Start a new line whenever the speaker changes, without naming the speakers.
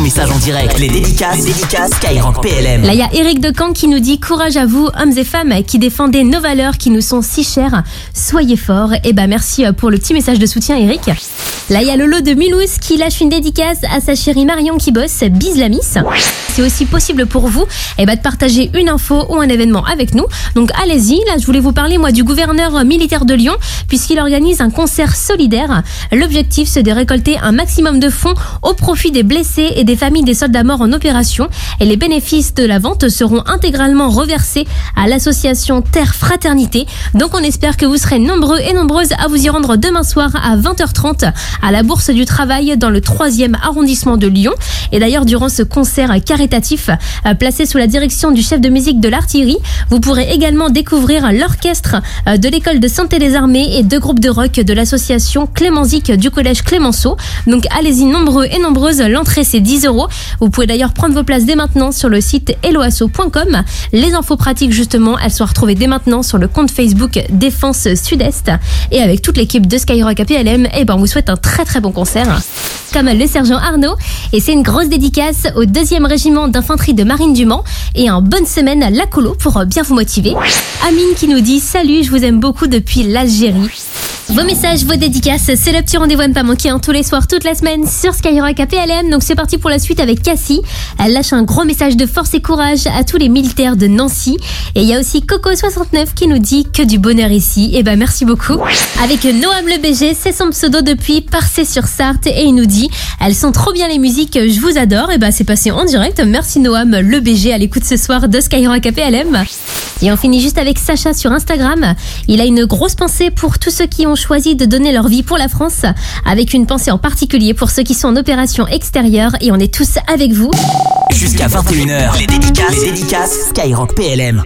message en direct. Les dédicaces, les dédicaces PLM.
Là, il y a Eric de Caen qui nous dit courage à vous, hommes et femmes qui défendez nos valeurs qui nous sont si chères. Soyez forts. Et bah, merci pour le petit message de soutien, Eric. Là, il y a Lolo de Mulhouse qui lâche une dédicace à sa chérie Marion qui bosse, bise la miss. C'est aussi possible pour vous eh ben, de partager une info ou un événement avec nous. Donc allez-y, là je voulais vous parler moi du gouverneur militaire de Lyon puisqu'il organise un concert solidaire. L'objectif c'est de récolter un maximum de fonds au profit des blessés et des familles des soldats morts en opération et les bénéfices de la vente seront intégralement reversés à l'association Terre Fraternité. Donc on espère que vous serez nombreux et nombreuses à vous y rendre demain soir à 20h30 à la Bourse du Travail dans le 3e arrondissement de Lyon. Et d'ailleurs, durant ce concert caritatif euh, placé sous la direction du chef de musique de l'artillerie, vous pourrez également découvrir l'orchestre euh, de l'école de santé des armées et deux groupes de rock de l'association Clémenzic du collège Clémenceau. Donc allez-y nombreux et nombreuses, l'entrée c'est 10 euros. Vous pouvez d'ailleurs prendre vos places dès maintenant sur le site eloasso.com. Les infos pratiques justement, elles sont retrouvées dès maintenant sur le compte Facebook Défense Sud-Est. Et avec toute l'équipe de Skyrock APLM, eh ben on vous souhaite un très très bon concert comme le sergent Arnaud. Et c'est une grosse dédicace au deuxième régiment d'infanterie de marine du Mans. Et un bonne semaine à la colo pour bien vous motiver. Amine qui nous dit Salut, je vous aime beaucoup depuis l'Algérie. Vos messages, vos dédicaces, c'est le petit rendez-vous à ne pas manquer hein, tous les soirs, toute la semaine sur Skyrock APLM. Donc c'est parti pour la suite avec Cassie. Elle lâche un gros message de force et courage à tous les militaires de Nancy. Et il y a aussi Coco69 qui nous dit que du bonheur ici. Et ben merci beaucoup. Avec Noam le BG, c'est son pseudo depuis Parcé sur Sarthe et il nous dit elles sont trop bien les musiques, je vous adore. Et ben c'est passé en direct. Merci Noam le BG à l'écoute ce soir de Skyrock APLM. Et on finit juste avec Sacha sur Instagram. Il a une grosse pensée pour tous ceux qui ont choisi de donner leur vie pour la France, avec une pensée en particulier pour ceux qui sont en opération extérieure et on est tous avec vous.
Jusqu'à 21h, les dédicaces, les dédicaces Skyrock PLM.